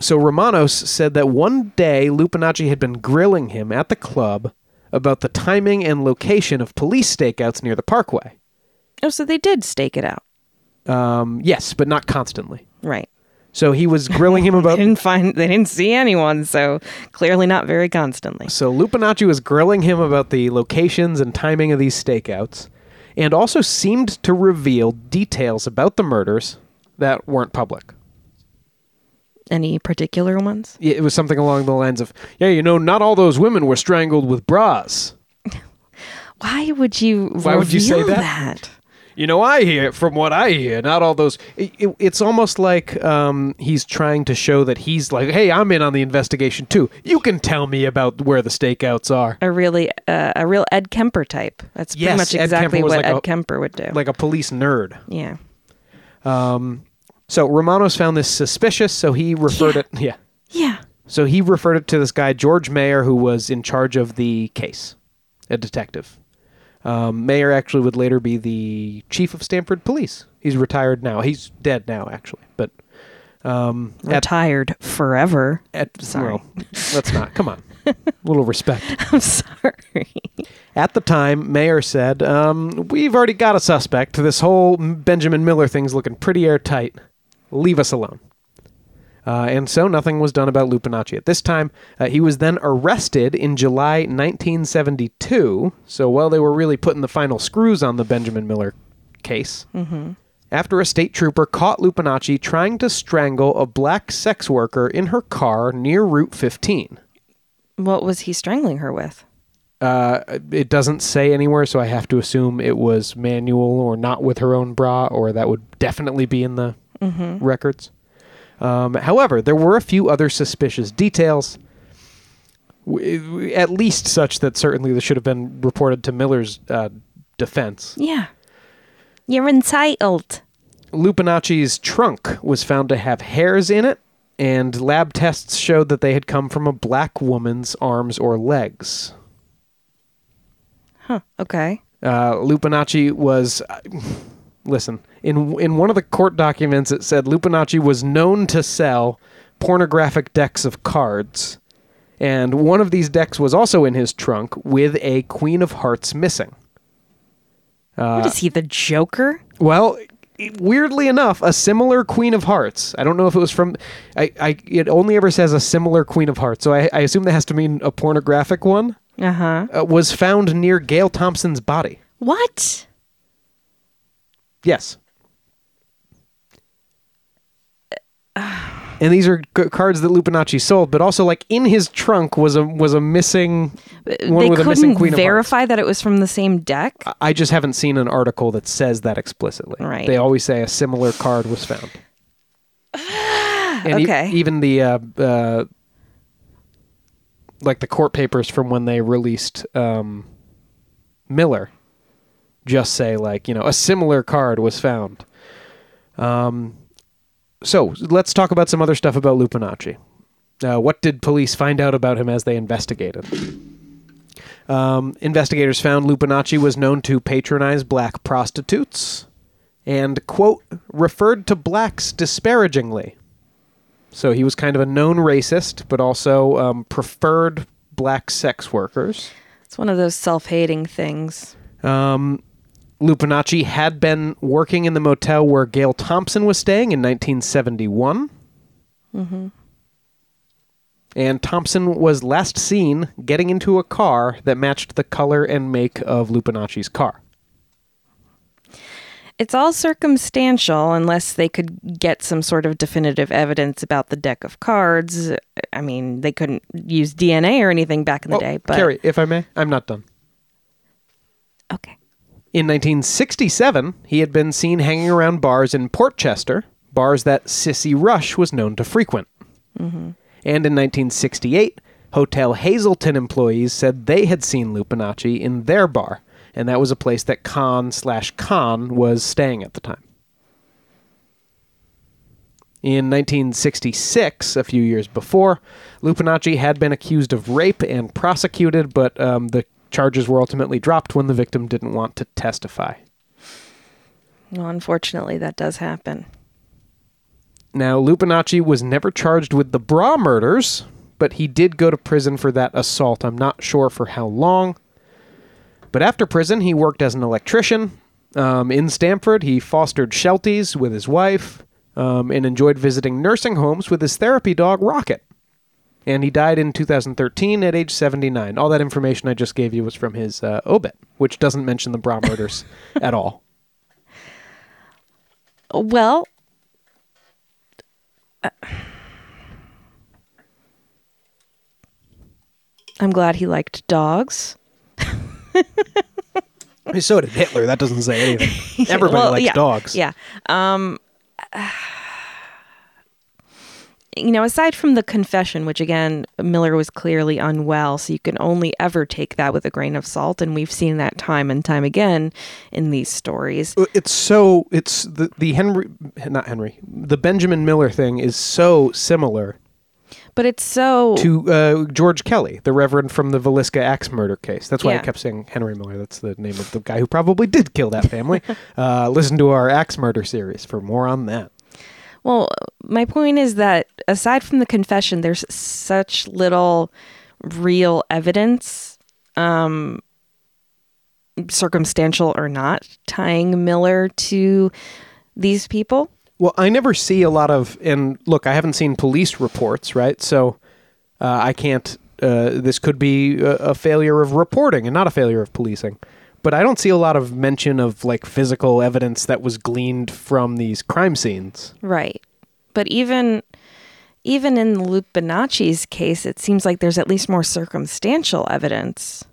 So Romanos said that one day Lupinacci had been grilling him at the club about the timing and location of police stakeouts near the parkway. Oh, so they did stake it out. Um, yes, but not constantly. Right. So he was grilling him about. They didn't find they didn't see anyone, so clearly not very constantly. So Lupinacci was grilling him about the locations and timing of these stakeouts, and also seemed to reveal details about the murders that weren't public. Any particular ones? Yeah, it was something along the lines of, "Yeah, you know, not all those women were strangled with bras." Why would you Why would you say reveal that? You know, I hear from what I hear, not all those. It, it- it's almost like um, he's trying to show that he's like, "Hey, I'm in on the investigation too. You can tell me about where the stakeouts are." A really uh, a real Ed Kemper type. That's pretty Yes, much exactly what like Ed a- Kemper would do. Like a police nerd. yeah. So Romanos found this suspicious, so he referred it. Yeah. Yeah. So he referred it to this guy George Mayer, who was in charge of the case, a detective. Um, Mayer actually would later be the chief of Stamford Police. He's retired now. He's dead now, actually. But um, at, Retired forever. at Sorry. well, let's not. Come on, a little respect. I'm sorry. At the time, Mayer said, um, "We've already got a suspect. This whole Benjamin Miller thing's looking pretty airtight. Leave us alone." Uh, and so nothing was done about Lupinacci at this time. Uh, he was then arrested in July 1972. So while they were really putting the final screws on the Benjamin Miller case, after a state trooper caught Lupinacci trying to strangle a black sex worker in her car near Route 15. What was he strangling her with? Uh, it doesn't say anywhere, so I have to assume it was manual or not with her own bra, or that would definitely be in the records. Um, however, there were a few other suspicious details, w- at least such that certainly this should have been reported to Miller's uh, defense. Yeah. You're entitled. Lupinacci's trunk was found to have hairs in it, and lab tests showed that they had come from a black woman's arms or legs. Huh. Okay. uh, Lupinacci was. listen, in in one of the court documents, it said Lupinacci was known to sell pornographic decks of cards, and one of these decks was also in his trunk with a Queen of Hearts missing. what is he, the Joker? Well, weirdly enough, a similar Queen of Hearts. I don't know if it was from. I, I it only ever says a similar Queen of Hearts, so I, I assume that has to mean a pornographic one. Uh-huh. Uh, was found near Gail Thompson's body. What? Yes. And these are c- cards that Lupinacci sold, but also like in his trunk was a was a missing one they with a missing couldn't queen verify that it was from the same deck. I just haven't seen an article that says that explicitly. Right. They always say a similar card was found. and e- Okay. even the uh, uh, like the court papers from when they released um, Miller just say like you know a similar card was found. Um, so let's talk about some other stuff about Lupinacci. Uh, what did police find out about him as they investigated? Um, investigators found Lupinacci was known to patronize black prostitutes and, quote, referred to blacks disparagingly. So he was kind of a known racist, but also um, preferred black sex workers. It's one of those self-hating things. Um, Lupinacci had been working in the motel where Gail Thompson was staying in 1971. Mm-hmm. And Thompson was last seen getting into a car that matched the color and make of Lupinacci's car. It's all circumstantial unless they could get some sort of definitive evidence about the deck of cards. I mean, they couldn't use DNA or anything back in the Oh, day, but Carrie, if I may, I'm not done. okay. In 1967, he had been seen hanging around bars in Port Chester, bars that Sissy Rush was known to frequent. And in 1968, Hotel Hazelton employees said they had seen Lupinacci in their bar, and that was a place that Kahn slash Kahn was staying at the time. In 1966, a few years before, Lupinacci had been accused of rape and prosecuted, but um, the charges were ultimately dropped when the victim didn't want to testify. Well, unfortunately, that does happen. Now, Lupinacci was never charged with the bra murders, but he did go to prison for that assault. I'm not sure for how long. But after prison, he worked as an electrician. Um, in Stamford, he fostered Shelties with his wife um, and enjoyed visiting nursing homes with his therapy dog, Rocket. And he died in 2013 at age 79. All that information I just gave you was from his uh, obit, which doesn't mention the bra murders at all. Well, uh, I'm glad he liked dogs. So did Hitler. That doesn't say anything. Everybody Well, likes yeah, dogs. Yeah. Um, you know, aside from the confession, which again, Miller was clearly unwell, so you can only ever take that with a grain of salt. And we've seen that time and time again in these stories. It's so it's the the Henry not Henry the Benjamin Miller thing is so similar But it's so. to uh, George Kelly, the Reverend from the Villisca axe murder case. That's why I kept saying Henry Miller. That's the name of the guy who probably did kill that family. uh, listen to our axe murder series for more on that. Well, my point is that aside from the confession, there's such little real evidence, um, circumstantial or not, tying Miller to these people. Well, I never see a lot of, and look, I haven't seen police reports, right? So uh, I can't. Uh, this could be a, a failure of reporting and not a failure of policing. But I don't see a lot of mention of like physical evidence that was gleaned from these crime scenes. Right. But even even in Lupinacci's case, it seems like there's at least more circumstantial evidence.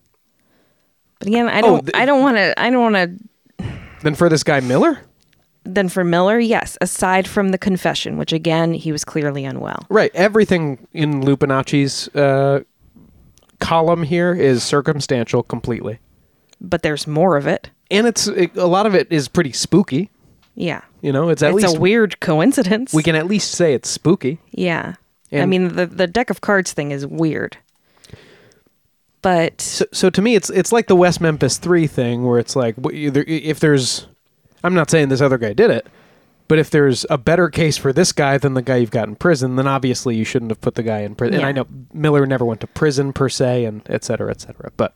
But again, I Oh, don't the- I don't want to I don't want to Then for this guy Miller, then for Miller, yes, aside from the confession, which again, he was clearly unwell. right? Everything in Lupinacci's uh, column here is circumstantial completely, But there's more of it. and it's it, a lot of it is pretty spooky. Yeah. You know, it's at it's least a weird coincidence. we can at least say it's spooky. Yeah. I mean, the the deck of cards thing is weird. But So, so to me, it's it's like the West Memphis Three thing, where it's like if there's, I'm not saying this other guy did it, but if there's a better case for this guy than the guy you've got in prison, then obviously you shouldn't have put the guy in prison. And I know Miller never went to prison per se, and et cetera, et cetera. But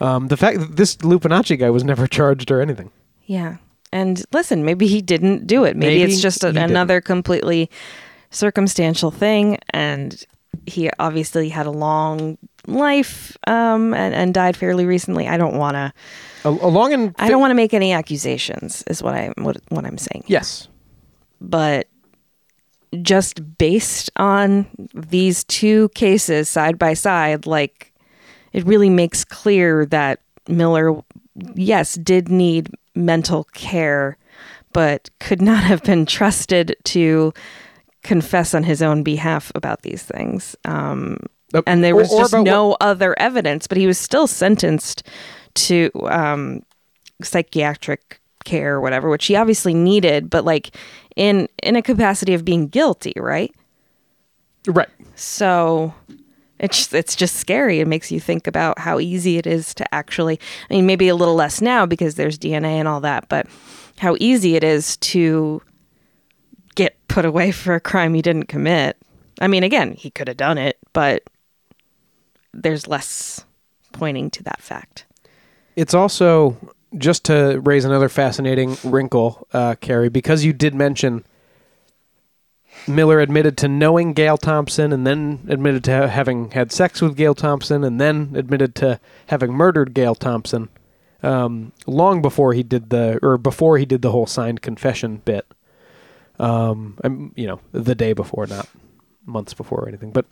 um, the fact that this Lupinacci guy was never charged or anything. yeah. And listen, maybe he didn't do it. Maybe, Maybe it's just a, he didn't. another completely circumstantial thing. And he obviously had a long life um, and, and died fairly recently. I don't want to. A- Along in I don't want to make any accusations. Is what I what what I'm saying. yes, but just based on these two cases side by side, like it really makes clear that Miller, yes, did need mental care, but could not have been trusted to confess on his own behalf about these things. Um, Uh, and there was or just about no other evidence, but he was still sentenced to um, psychiatric care or whatever, which he obviously needed, but like in in a capacity of being guilty, right? Right. So it's it's just scary. It makes you think about how easy it is to actually. I mean, maybe a little less now because there's DNA and all that, but how easy it is to get put away for a crime you didn't commit. I mean, again, he could have done it, but there's less pointing to that fact. It's also just to raise another fascinating wrinkle, uh, Carrie, because you did mention Miller admitted to knowing Gail Thompson and then admitted to ha- having had sex with Gail Thompson and then admitted to having murdered Gail Thompson um, long before he did the or before he did the whole signed confession bit. Um, I'm, you know, the day before, not months before or anything, but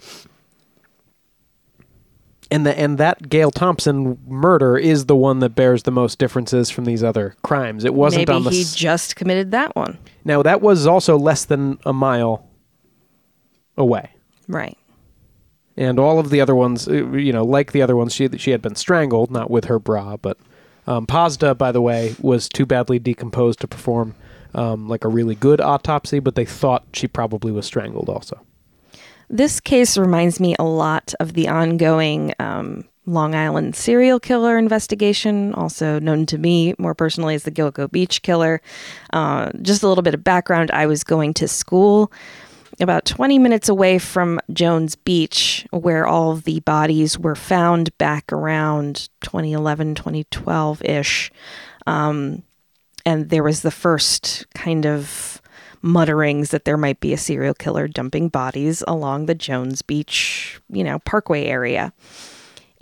and the and that Gail Thompson murder is the one that bears the most differences from these other crimes. It wasn't Maybe on the he s- just committed that one. Now that was also less than a mile away, Right. and all of the other ones, uh, you know, like the other ones, she she had been strangled, not with her bra, but um, Pazda, by the way, was too badly decomposed to perform um, like a really good autopsy, but they thought she probably was strangled also. This case reminds me a lot of the ongoing um, Long Island serial killer investigation, also known to me more personally as the Gilgo Beach killer. Uh, just a little bit of background I was going to school about 20 minutes away from Jones Beach, where all of the bodies were found back around 2011, 2012 ish. Um, and there was the first kind of mutterings that there might be a serial killer dumping bodies along the Jones Beach, you know, parkway area.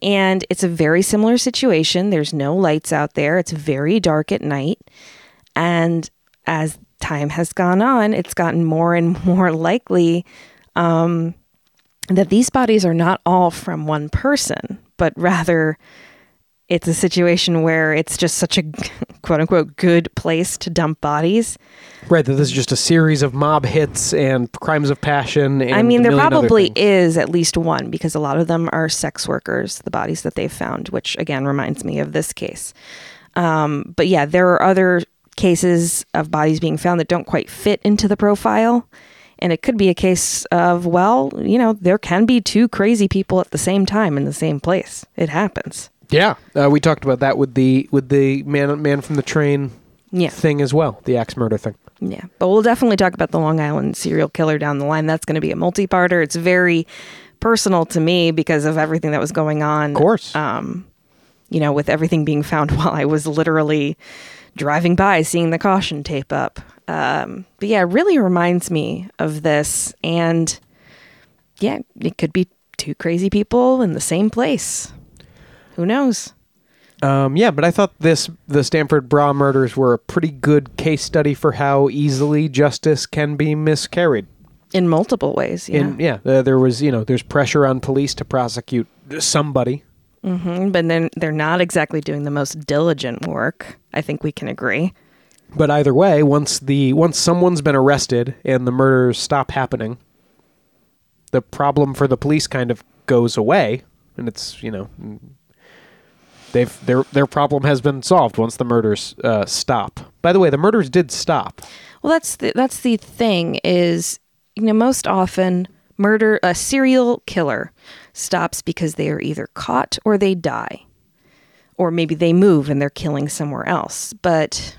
And it's a very similar situation. There's no lights out there. It's very dark at night. And as time has gone on, it's gotten more and more likely um, that these bodies are not all from one person, but rather it's a situation where it's just such a quote unquote good place to dump bodies. Right, that this is just a series of mob hits and crimes of passion. And I mean, there probably is at least one because a lot of them are sex workers, the bodies that they've found, which again reminds me of this case. Um, but yeah, there are other cases of bodies being found that don't quite fit into the profile. And it could be a case of, well, you know, there can be two crazy people at the same time in the same place. It happens. Yeah, uh, we talked about that with the with the man man from the train Yeah. thing as well, the axe murder thing. Yeah, but we'll definitely talk about the Long Island serial killer down the line. That's going to be a multi-parter. It's very personal to me because of everything that was going on. Of course. Um, you know, with everything being found while I was literally driving by, seeing the caution tape up. Um, but yeah, it really reminds me of this. And yeah, it could be two crazy people in the same place. Who knows? Um, yeah, but I thought this the Stamford Bra murders were a pretty good case study for how easily justice can be miscarried. In multiple ways. Yeah. And yeah, uh, there was you know there's pressure on police to prosecute somebody. Mhm, But then they're not exactly doing the most diligent work. I think we can agree. But either way, once the once someone's been arrested and the murders stop happening, the problem for the police kind of goes away, and it's you know they've their their problem has been solved once the murders uh, stop. By the way, the murders did stop. Well, that's the, that's the thing is, you know, most often murder a serial killer stops because they are either caught or they die. Or maybe they move and they're killing somewhere else. But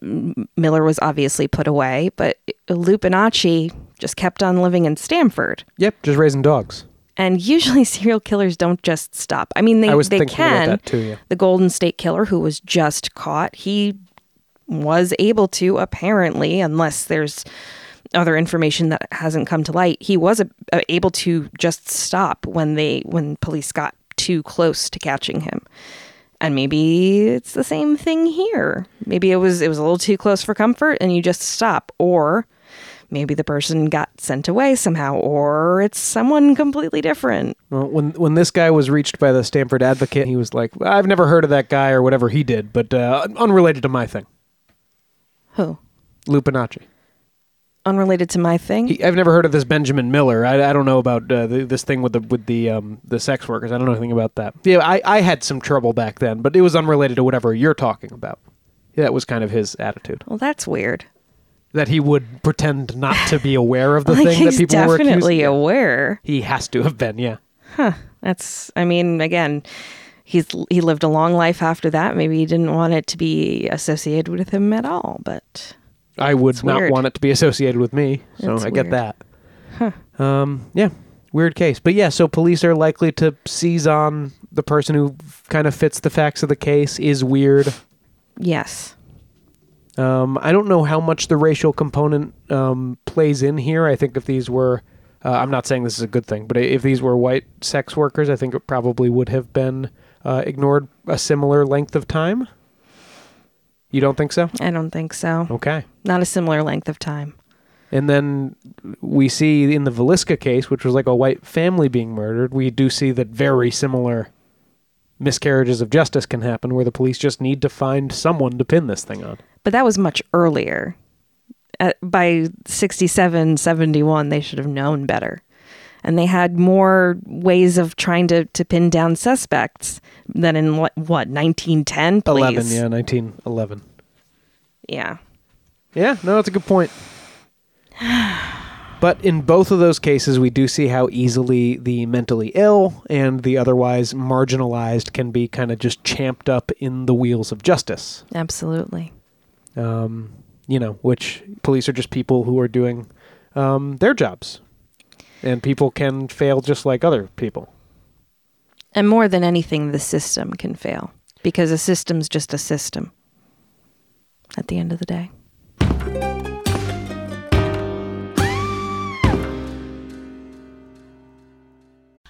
Miller was obviously put away, but Lupinacci just kept on living in Stamford. Yep, just raising dogs. And usually serial killers don't just stop. I mean, they, I was they can. about that too. Yeah. The Golden State Killer, who was just caught, he was able to apparently, unless there's other information that hasn't come to light, he was a, a- able to just stop when they when police got too close to catching him. And maybe it's the same thing here. Maybe it was it was a little too close for comfort, and you just stop, or maybe the person got sent away somehow, or it's someone completely different. Well, when when this guy was reached by the Stamford Advocate, he was like, "I've never heard of that guy or whatever he did, but uh, unrelated to my thing." Who? Lupinacci. Unrelated to my thing? He, I've never heard of this Benjamin Miller. I, I don't know about uh, the, this thing with the with the um, the sex workers. I don't know anything about that. Yeah, I, I had some trouble back then, but it was unrelated to whatever you're talking about. That was kind of his attitude well, that's weird. That he would pretend not to be aware of the like thing that people were definitely aware. He has to have been, yeah. Huh. That's, I mean, again, he's he lived a long life after that. Maybe he didn't want it to be associated with him at all, but I would not weird. want it to be associated with me, so It's I get weird. that. Um, yeah, weird case, but yeah. So police are likely to seize on the person who kind of fits the facts of the case. Is weird. yes. Um, I don't know how much the racial component um, plays in here. I think if these were, uh, I'm not saying this is a good thing, but if these were white sex workers, I think it probably would have been uh, ignored a similar length of time. You don't think so? I don't think so. Okay. Not a similar length of time. And then we see in the Villisca case, which was like a white family being murdered, we do see that very similar miscarriages of justice can happen where the police just need to find someone to pin this thing on. But that was much earlier. At, by 67, 71, they should have known better. And they had more ways of trying to, to pin down suspects than in what, what 1910, please? 11, yeah, 1911. Yeah. Yeah, no, that's a good point. But in both of those cases, we do see how easily the mentally ill and the otherwise marginalized can be kind of just champed up in the wheels of justice. Absolutely. um, you know, which police are just people who are doing um, their jobs, and people can fail just like other people. And more than anything, the system can fail because a system's just a system at the end of the day.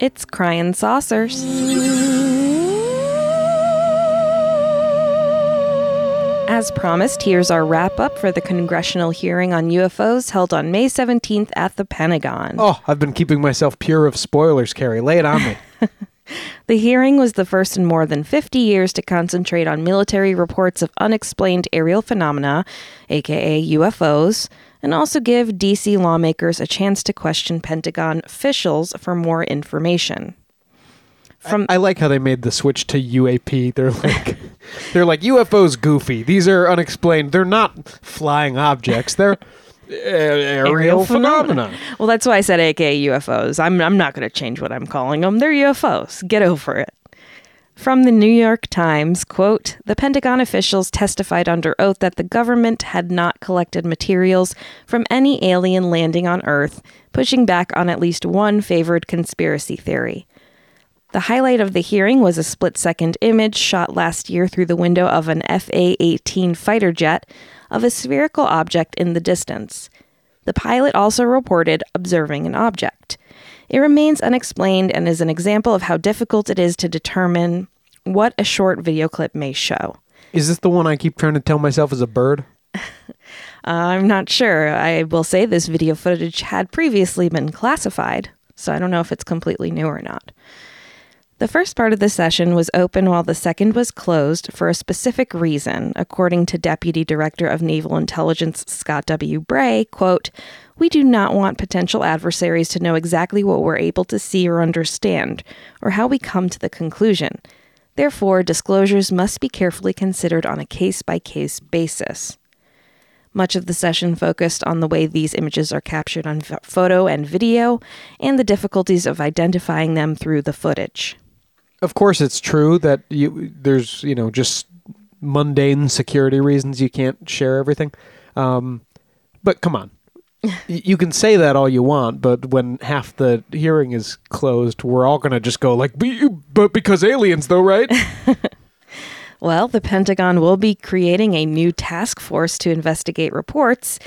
It's crying saucers. As promised, here's our wrap up for the congressional hearing on UFOs held on May 17th at the Pentagon. Oh, I've been keeping myself pure of spoilers, Carrie. Lay it on me. The hearing was the first in more than 50 years to concentrate on military reports of unexplained aerial phenomena, aka UFOs, and also give DC lawmakers a chance to question Pentagon officials for more information. From I like how they made the switch to UAP. They're like, they're like UFOs goofy. These are unexplained. They're not flying objects. They're aerial, phenomena. Well, that's why I said aka UFOs. I'm I'm not going to change what I'm calling them. They're UFOs. Get over it. From the New York Times, quote, the Pentagon officials testified under oath that the government had not collected materials from any alien landing on Earth, pushing back on at least one favored conspiracy theory. The highlight of the hearing was a split second image shot last year through the window of an FA 18 fighter jet of a spherical object in the distance. The pilot also reported observing an object. It remains unexplained and is an example of how difficult it is to determine what a short video clip may show. Is this the one I keep trying to tell myself is a bird? Uh, I'm not sure. I will say this video footage had previously been classified, so I don't know if it's completely new or not. The first part of the session was open while the second was closed for a specific reason, according to Deputy Director of Naval Intelligence Scott W. Bray, quote, "We do not want potential adversaries to know exactly what we're able to see or understand or how we come to the conclusion. Therefore, disclosures must be carefully considered on a case-by-case basis." Much of the session focused on the way these images are captured on photo and video and the difficulties of identifying them through the footage. Of course, it's true that you there's you know just mundane security reasons you can't share everything. Um, but come on, you can say that all you want, but when half the hearing is closed, we're all gonna just go like, "But because aliens, though, right?" Well, the Pentagon will be creating a new task force to investigate reports.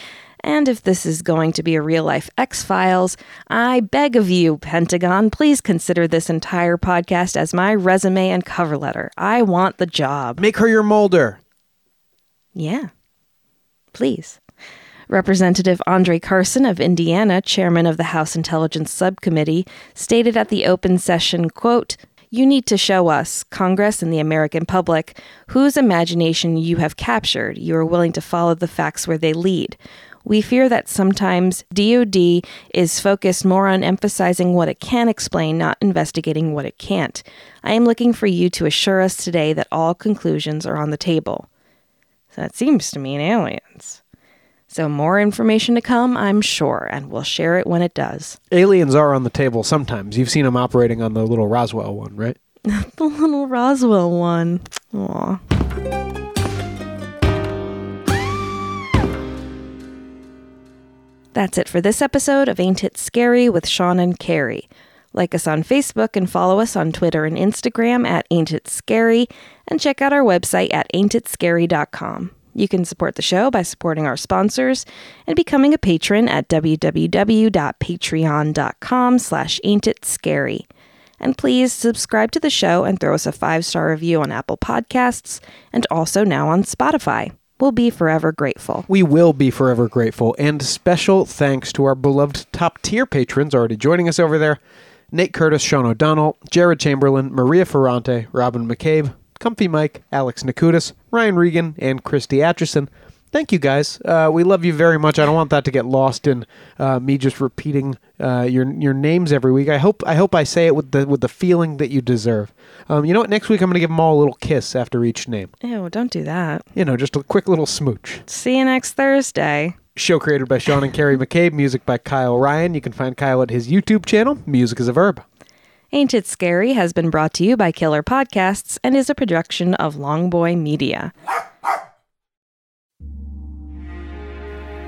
And if this is going to be a real life X Files, I beg of you, Pentagon, please consider this entire podcast as my resume and cover letter. I want the job. Make her your Mulder. Yeah. Please. Representative Andre Carson of Indiana, chairman of the House Intelligence Subcommittee, stated at the open session, quote, you need to show us, Congress and the American public, whose imagination you have captured. You are willing to follow the facts where they lead. We fear that sometimes DoD is focused more on emphasizing what it can explain, not investigating what it can't. I am looking for you to assure us today that all conclusions are on the table. So that seems to mean aliens. So more information to come, I'm sure, and we'll share it when it does. Aliens are on the table sometimes. You've seen them operating on the little Roswell one, right? The little Roswell one. Aw. That's it for this episode of Ain't It Scary with Sean and Carrie. Like us on Facebook and follow us on Twitter and Instagram at Ain't It Scary, and check out our website at aintitscary.com. You can support the show by supporting our sponsors and becoming a patron at www.patreon.com slash aintitscary. And please subscribe to the show and throw us a five-star review on Apple Podcasts and also now on Spotify. We'll be forever grateful. We will be forever grateful. And special thanks to our beloved top tier patrons already joining us over there Nate Curtis, Sean O'Donnell, Jared Chamberlain, Maria Ferrante, Robin McCabe, Comfy Mike, Alex Nakutis, Ryan Regan, and Christy Atchison. Thank you guys. Uh, we love you very much. I don't want that to get lost in uh, me just repeating uh, your your names every week. I hope I hope I say it with the with the feeling that you deserve. Um, you know what? Next week I'm going to give them all a little kiss after each name. Ew, don't do that. You know, just a quick little smooch. See you next Thursday. Show created by Sean and Carrie McCabe, music by Kyle Ryan. You can find Kyle at his YouTube channel, Music is a Verb. Ain't It Scary has been brought to you by Killer Podcasts and is a production of Longboy Media.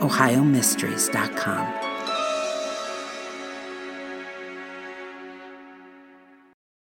OhioMysteries.com.